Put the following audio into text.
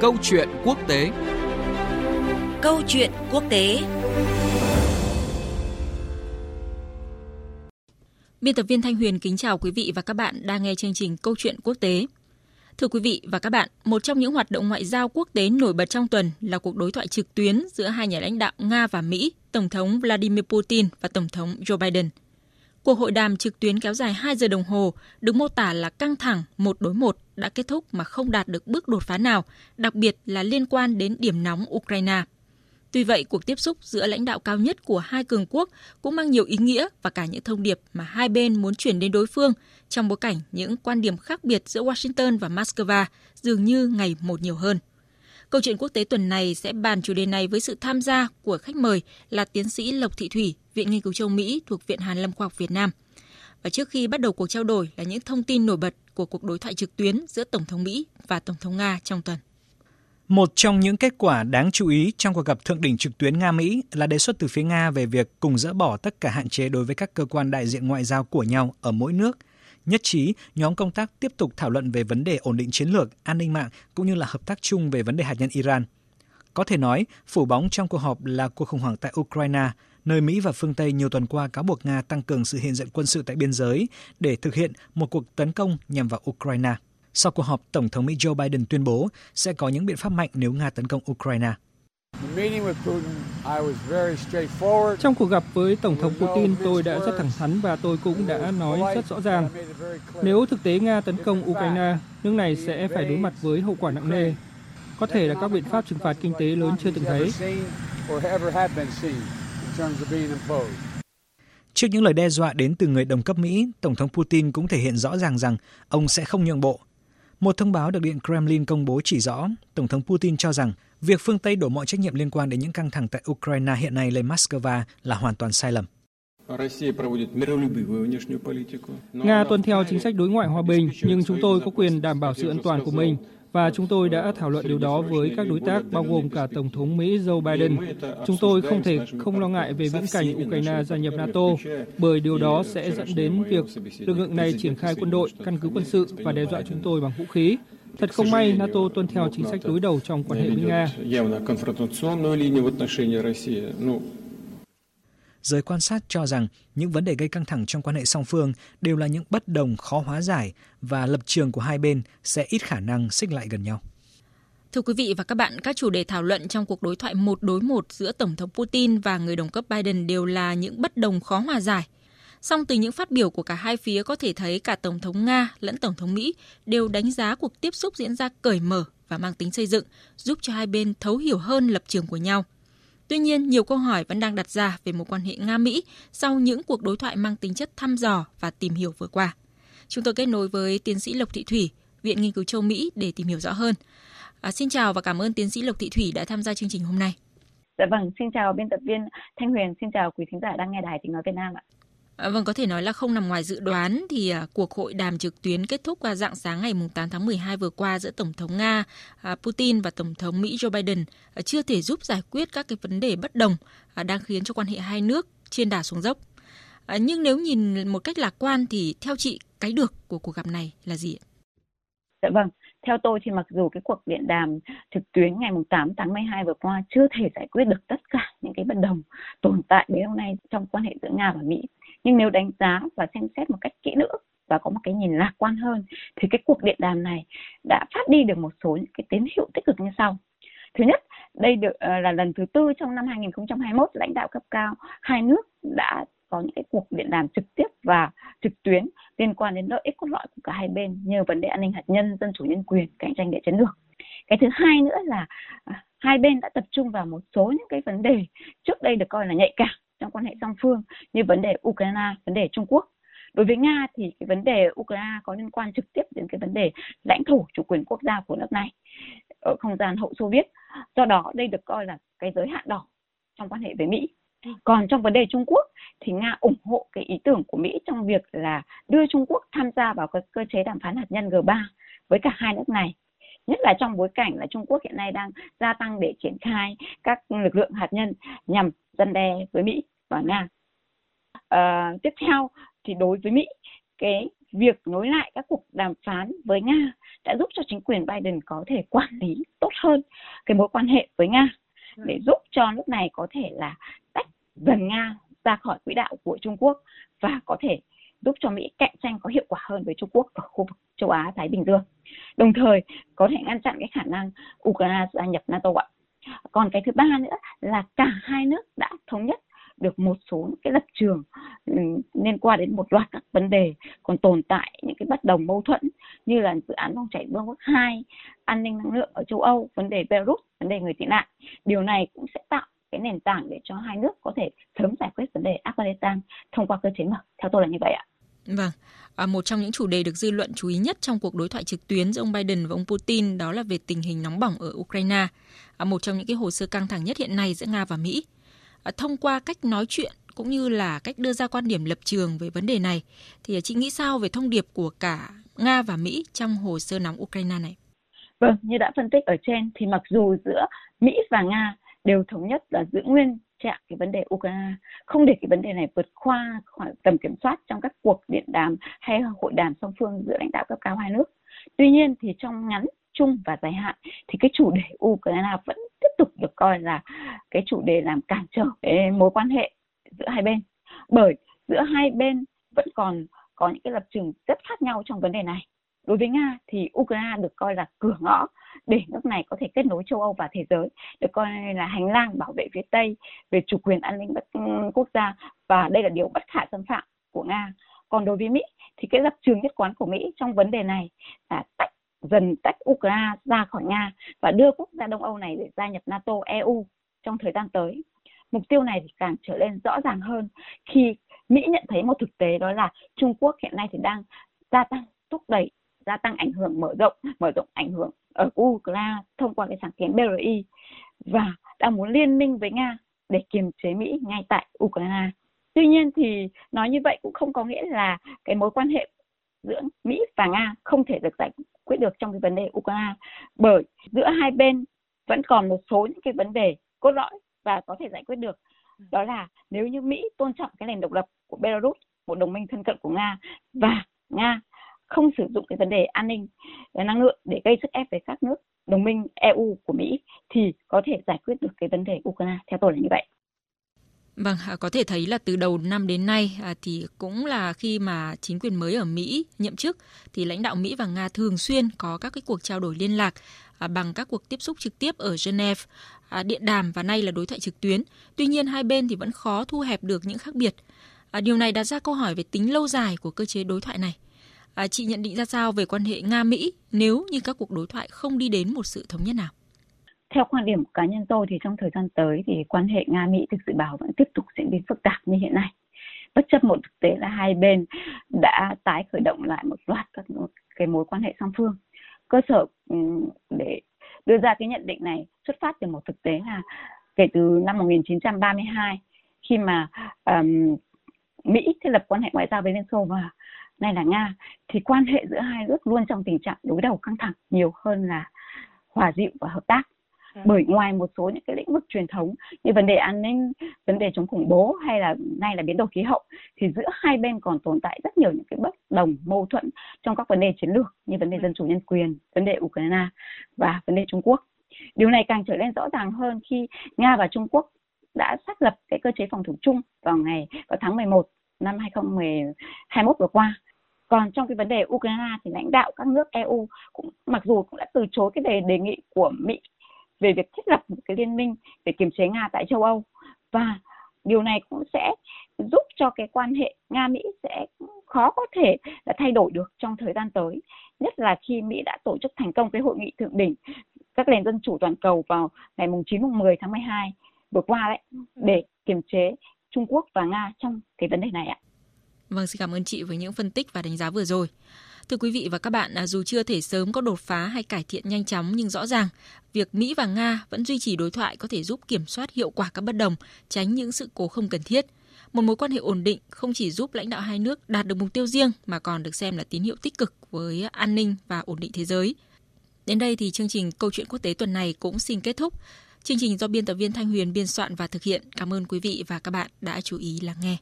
Câu chuyện quốc tế Câu chuyện quốc tế Biên tập viên Thanh Huyền kính chào quý vị và các bạn đang nghe chương trình Câu chuyện quốc tế. Thưa quý vị và các bạn, một trong những hoạt động ngoại giao quốc tế nổi bật trong tuần là cuộc đối thoại trực tuyến giữa hai nhà lãnh đạo Nga và Mỹ, Tổng thống Vladimir Putin và Tổng thống Joe Biden. Cuộc hội đàm trực tuyến kéo dài 2 giờ đồng hồ được mô tả là căng thẳng một đối một đã kết thúc mà không đạt được bước đột phá nào, đặc biệt là liên quan đến điểm nóng Ukraine. Tuy vậy, cuộc tiếp xúc giữa lãnh đạo cao nhất của hai cường quốc cũng mang nhiều ý nghĩa và cả những thông điệp mà hai bên muốn chuyển đến đối phương trong bối cảnh những quan điểm khác biệt giữa Washington và Moscow dường như ngày một nhiều hơn. Câu chuyện quốc tế tuần này sẽ bàn chủ đề này với sự tham gia của khách mời là tiến sĩ Lộc Thị Thủy, Viện Nghiên cứu châu Mỹ thuộc Viện Hàn Lâm Khoa học Việt Nam. Và trước khi bắt đầu cuộc trao đổi là những thông tin nổi bật của cuộc đối thoại trực tuyến giữa Tổng thống Mỹ và Tổng thống Nga trong tuần. Một trong những kết quả đáng chú ý trong cuộc gặp thượng đỉnh trực tuyến Nga-Mỹ là đề xuất từ phía Nga về việc cùng dỡ bỏ tất cả hạn chế đối với các cơ quan đại diện ngoại giao của nhau ở mỗi nước. Nhất trí, nhóm công tác tiếp tục thảo luận về vấn đề ổn định chiến lược, an ninh mạng cũng như là hợp tác chung về vấn đề hạt nhân Iran. Có thể nói, phủ bóng trong cuộc họp là cuộc khủng hoảng tại Ukraine, nơi Mỹ và phương Tây nhiều tuần qua cáo buộc Nga tăng cường sự hiện diện quân sự tại biên giới để thực hiện một cuộc tấn công nhằm vào Ukraine. Sau cuộc họp, Tổng thống Mỹ Joe Biden tuyên bố sẽ có những biện pháp mạnh nếu Nga tấn công Ukraine. Trong cuộc gặp với Tổng thống Putin, tôi đã rất thẳng thắn và tôi cũng đã nói rất rõ ràng. Nếu thực tế Nga tấn công Ukraine, nước này sẽ phải đối mặt với hậu quả nặng nề. Có thể là các biện pháp trừng phạt kinh tế lớn chưa từng thấy. Trước những lời đe dọa đến từ người đồng cấp Mỹ, Tổng thống Putin cũng thể hiện rõ ràng rằng ông sẽ không nhượng bộ. Một thông báo được Điện Kremlin công bố chỉ rõ, Tổng thống Putin cho rằng việc phương Tây đổ mọi trách nhiệm liên quan đến những căng thẳng tại Ukraine hiện nay lên Moscow là hoàn toàn sai lầm. Nga tuân theo chính sách đối ngoại hòa bình, nhưng chúng tôi có quyền đảm bảo sự an toàn của mình và chúng tôi đã thảo luận điều đó với các đối tác bao gồm cả Tổng thống Mỹ Joe Biden. Chúng tôi không thể không lo ngại về viễn cảnh Ukraine gia nhập NATO, bởi điều đó sẽ dẫn đến việc lực lượng này triển khai quân đội, căn cứ quân sự và đe dọa chúng tôi bằng vũ khí. Thật không may, NATO tuân theo chính sách đối đầu trong quan hệ với Nga. Giới quan sát cho rằng những vấn đề gây căng thẳng trong quan hệ song phương đều là những bất đồng khó hóa giải và lập trường của hai bên sẽ ít khả năng xích lại gần nhau. Thưa quý vị và các bạn, các chủ đề thảo luận trong cuộc đối thoại một đối một giữa Tổng thống Putin và người đồng cấp Biden đều là những bất đồng khó hòa giải. Song từ những phát biểu của cả hai phía có thể thấy cả Tổng thống Nga lẫn Tổng thống Mỹ đều đánh giá cuộc tiếp xúc diễn ra cởi mở và mang tính xây dựng, giúp cho hai bên thấu hiểu hơn lập trường của nhau – Tuy nhiên, nhiều câu hỏi vẫn đang đặt ra về mối quan hệ Nga-Mỹ sau những cuộc đối thoại mang tính chất thăm dò và tìm hiểu vừa qua. Chúng tôi kết nối với tiến sĩ Lộc Thị Thủy, Viện Nghiên cứu châu Mỹ để tìm hiểu rõ hơn. À, xin chào và cảm ơn tiến sĩ Lộc Thị Thủy đã tham gia chương trình hôm nay. Dạ vâng, xin chào biên tập viên Thanh Huyền, xin chào quý thính giả đang nghe đài tiếng nói Việt Nam ạ. À, vâng, có thể nói là không nằm ngoài dự đoán thì à, cuộc hội đàm trực tuyến kết thúc vào dạng sáng ngày 8 tháng 12 vừa qua giữa Tổng thống Nga à, Putin và Tổng thống Mỹ Joe Biden chưa thể giúp giải quyết các cái vấn đề bất đồng đang khiến cho quan hệ hai nước trên đà xuống dốc. Nhưng nếu nhìn một cách lạc quan thì theo chị cái được của cuộc gặp này là gì ạ? Dạ vâng, theo tôi thì mặc dù cái cuộc điện đàm trực tuyến ngày 8 tháng 12 vừa qua chưa thể giải quyết được tất cả những cái bất đồng tồn tại đến hôm nay trong quan hệ giữa Nga và Mỹ nhưng nếu đánh giá và xem xét một cách kỹ lưỡng và có một cái nhìn lạc quan hơn thì cái cuộc điện đàm này đã phát đi được một số những cái tín hiệu tích cực như sau thứ nhất đây được ờ, là lần thứ tư trong năm 2021 lãnh đạo cấp cao hai nước đã có những cái cuộc điện đàm trực tiếp và trực tuyến liên quan đến lợi ích cốt lõi của cả hai bên như vấn đề an ninh hạt nhân, dân chủ nhân quyền, cạnh tranh địa chiến lược. Cái thứ hai nữa là à, hai bên đã tập trung vào một số những cái vấn đề trước đây được coi là nhạy cảm trong quan hệ song phương như vấn đề Ukraine, vấn đề Trung Quốc. Đối với Nga thì cái vấn đề Ukraine có liên quan trực tiếp đến cái vấn đề lãnh thổ chủ quyền quốc gia của nước này ở không gian hậu Xô Viết. Do đó đây được coi là cái giới hạn đỏ trong quan hệ với Mỹ. Còn trong vấn đề Trung Quốc thì Nga ủng hộ cái ý tưởng của Mỹ trong việc là đưa Trung Quốc tham gia vào cái cơ chế đàm phán hạt nhân G3 với cả hai nước này nhất là trong bối cảnh là Trung Quốc hiện nay đang gia tăng để triển khai các lực lượng hạt nhân nhằm dân đe với Mỹ và Nga. À, tiếp theo thì đối với Mỹ cái việc nối lại các cuộc đàm phán với Nga đã giúp cho chính quyền Biden có thể quản lý tốt hơn cái mối quan hệ với Nga để giúp cho nước này có thể là tách dần Nga ra khỏi quỹ đạo của Trung Quốc và có thể giúp cho Mỹ cạnh tranh có hiệu quả hơn với Trung Quốc ở khu vực châu Á Thái Bình Dương. Đồng thời có thể ngăn chặn cái khả năng Ukraine gia nhập NATO ạ. Còn cái thứ ba nữa là cả hai nước đã thống nhất được một số cái lập trường ừ, liên quan đến một loạt các vấn đề còn tồn tại những cái bất đồng mâu thuẫn như là dự án dòng chảy Vương quốc 2, an ninh năng lượng ở châu Âu, vấn đề Belarus, vấn đề người tị nạn. Điều này cũng sẽ tạo cái nền tảng để cho hai nước có thể sớm giải quyết vấn đề Afghanistan thông qua cơ chế mở. Theo tôi là như vậy ạ. Vâng, à, một trong những chủ đề được dư luận chú ý nhất trong cuộc đối thoại trực tuyến giữa ông Biden và ông Putin đó là về tình hình nóng bỏng ở Ukraine, à, một trong những cái hồ sơ căng thẳng nhất hiện nay giữa Nga và Mỹ. À, thông qua cách nói chuyện cũng như là cách đưa ra quan điểm lập trường về vấn đề này, thì chị nghĩ sao về thông điệp của cả Nga và Mỹ trong hồ sơ nóng Ukraine này? Vâng, như đã phân tích ở trên thì mặc dù giữa Mỹ và Nga đều thống nhất là giữ nguyên trạng cái vấn đề Ukraine, không để cái vấn đề này vượt qua khỏi tầm kiểm soát trong các cuộc điện đàm hay hội đàm song phương giữa lãnh đạo cấp cao hai nước. Tuy nhiên thì trong ngắn, trung và dài hạn thì cái chủ đề Ukraine vẫn tiếp tục được coi là cái chủ đề làm cản trở cái mối quan hệ giữa hai bên. Bởi giữa hai bên vẫn còn có những cái lập trường rất khác nhau trong vấn đề này. Đối với Nga thì Ukraine được coi là cửa ngõ để nước này có thể kết nối châu Âu và thế giới, được coi là hành lang bảo vệ phía Tây về chủ quyền an ninh quốc gia và đây là điều bất khả xâm phạm của Nga. Còn đối với Mỹ thì cái lập trường nhất quán của Mỹ trong vấn đề này là tách dần tách Ukraine ra khỏi Nga và đưa quốc gia Đông Âu này để gia nhập NATO, EU trong thời gian tới. Mục tiêu này thì càng trở nên rõ ràng hơn khi Mỹ nhận thấy một thực tế đó là Trung Quốc hiện nay thì đang gia tăng thúc đẩy gia tăng ảnh hưởng mở rộng mở rộng ảnh hưởng ở Ukraine thông qua cái sáng kiến BRI và đang muốn liên minh với Nga để kiềm chế Mỹ ngay tại Ukraine. Tuy nhiên thì nói như vậy cũng không có nghĩa là cái mối quan hệ giữa Mỹ và Nga không thể được giải quyết được trong cái vấn đề Ukraine bởi giữa hai bên vẫn còn một số những cái vấn đề cốt lõi và có thể giải quyết được. Đó là nếu như Mỹ tôn trọng cái nền độc lập của Belarus một đồng minh thân cận của Nga và Nga không sử dụng cái vấn đề an ninh và năng lượng để gây sức ép với các nước đồng minh EU của Mỹ thì có thể giải quyết được cái vấn đề Ukraine. Theo tôi là như vậy. Vâng, à, có thể thấy là từ đầu năm đến nay à, thì cũng là khi mà chính quyền mới ở Mỹ nhậm chức thì lãnh đạo Mỹ và Nga thường xuyên có các cái cuộc trao đổi liên lạc à, bằng các cuộc tiếp xúc trực tiếp ở Geneva, điện đàm và nay là đối thoại trực tuyến. Tuy nhiên hai bên thì vẫn khó thu hẹp được những khác biệt. Điều này đặt ra câu hỏi về tính lâu dài của cơ chế đối thoại này. Chị nhận định ra sao về quan hệ Nga-Mỹ nếu như các cuộc đối thoại không đi đến một sự thống nhất nào? Theo quan điểm của cá nhân tôi thì trong thời gian tới thì quan hệ nga mỹ được dự báo vẫn tiếp tục diễn biến phức tạp như hiện nay. Bất chấp một thực tế là hai bên đã tái khởi động lại một loạt các cái mối quan hệ song phương. Cơ sở để đưa ra cái nhận định này xuất phát từ một thực tế là kể từ năm 1932 khi mà um, Mỹ thiết lập quan hệ ngoại giao với Liên Xô và nay là Nga thì quan hệ giữa hai nước luôn trong tình trạng đối đầu căng thẳng nhiều hơn là hòa dịu và hợp tác bởi ngoài một số những cái lĩnh vực truyền thống như vấn đề an ninh vấn đề chống khủng bố hay là nay là biến đổi khí hậu thì giữa hai bên còn tồn tại rất nhiều những cái bất đồng mâu thuẫn trong các vấn đề chiến lược như vấn đề ừ. dân chủ nhân quyền vấn đề ukraine và vấn đề trung quốc. Điều này càng trở nên rõ ràng hơn khi nga và trung quốc đã xác lập cái cơ chế phòng thủ chung vào ngày vào tháng 11 năm 2021 vừa qua. Còn trong cái vấn đề Ukraine thì lãnh đạo các nước EU cũng mặc dù cũng đã từ chối cái đề đề nghị của Mỹ về việc thiết lập một cái liên minh để kiềm chế Nga tại châu Âu và điều này cũng sẽ giúp cho cái quan hệ Nga Mỹ sẽ khó có thể là thay đổi được trong thời gian tới nhất là khi Mỹ đã tổ chức thành công cái hội nghị thượng đỉnh các nền dân chủ toàn cầu vào ngày mùng 9 mùng 10 tháng 12 vừa qua đấy để kiềm chế Trung Quốc và Nga trong cái vấn đề này ạ. Vâng, xin cảm ơn chị với những phân tích và đánh giá vừa rồi. Thưa quý vị và các bạn, à, dù chưa thể sớm có đột phá hay cải thiện nhanh chóng nhưng rõ ràng, việc Mỹ và Nga vẫn duy trì đối thoại có thể giúp kiểm soát hiệu quả các bất đồng, tránh những sự cố không cần thiết. Một mối quan hệ ổn định không chỉ giúp lãnh đạo hai nước đạt được mục tiêu riêng mà còn được xem là tín hiệu tích cực với an ninh và ổn định thế giới. Đến đây thì chương trình Câu chuyện quốc tế tuần này cũng xin kết thúc. Chương trình do biên tập viên Thanh Huyền biên soạn và thực hiện. Cảm ơn quý vị và các bạn đã chú ý lắng nghe.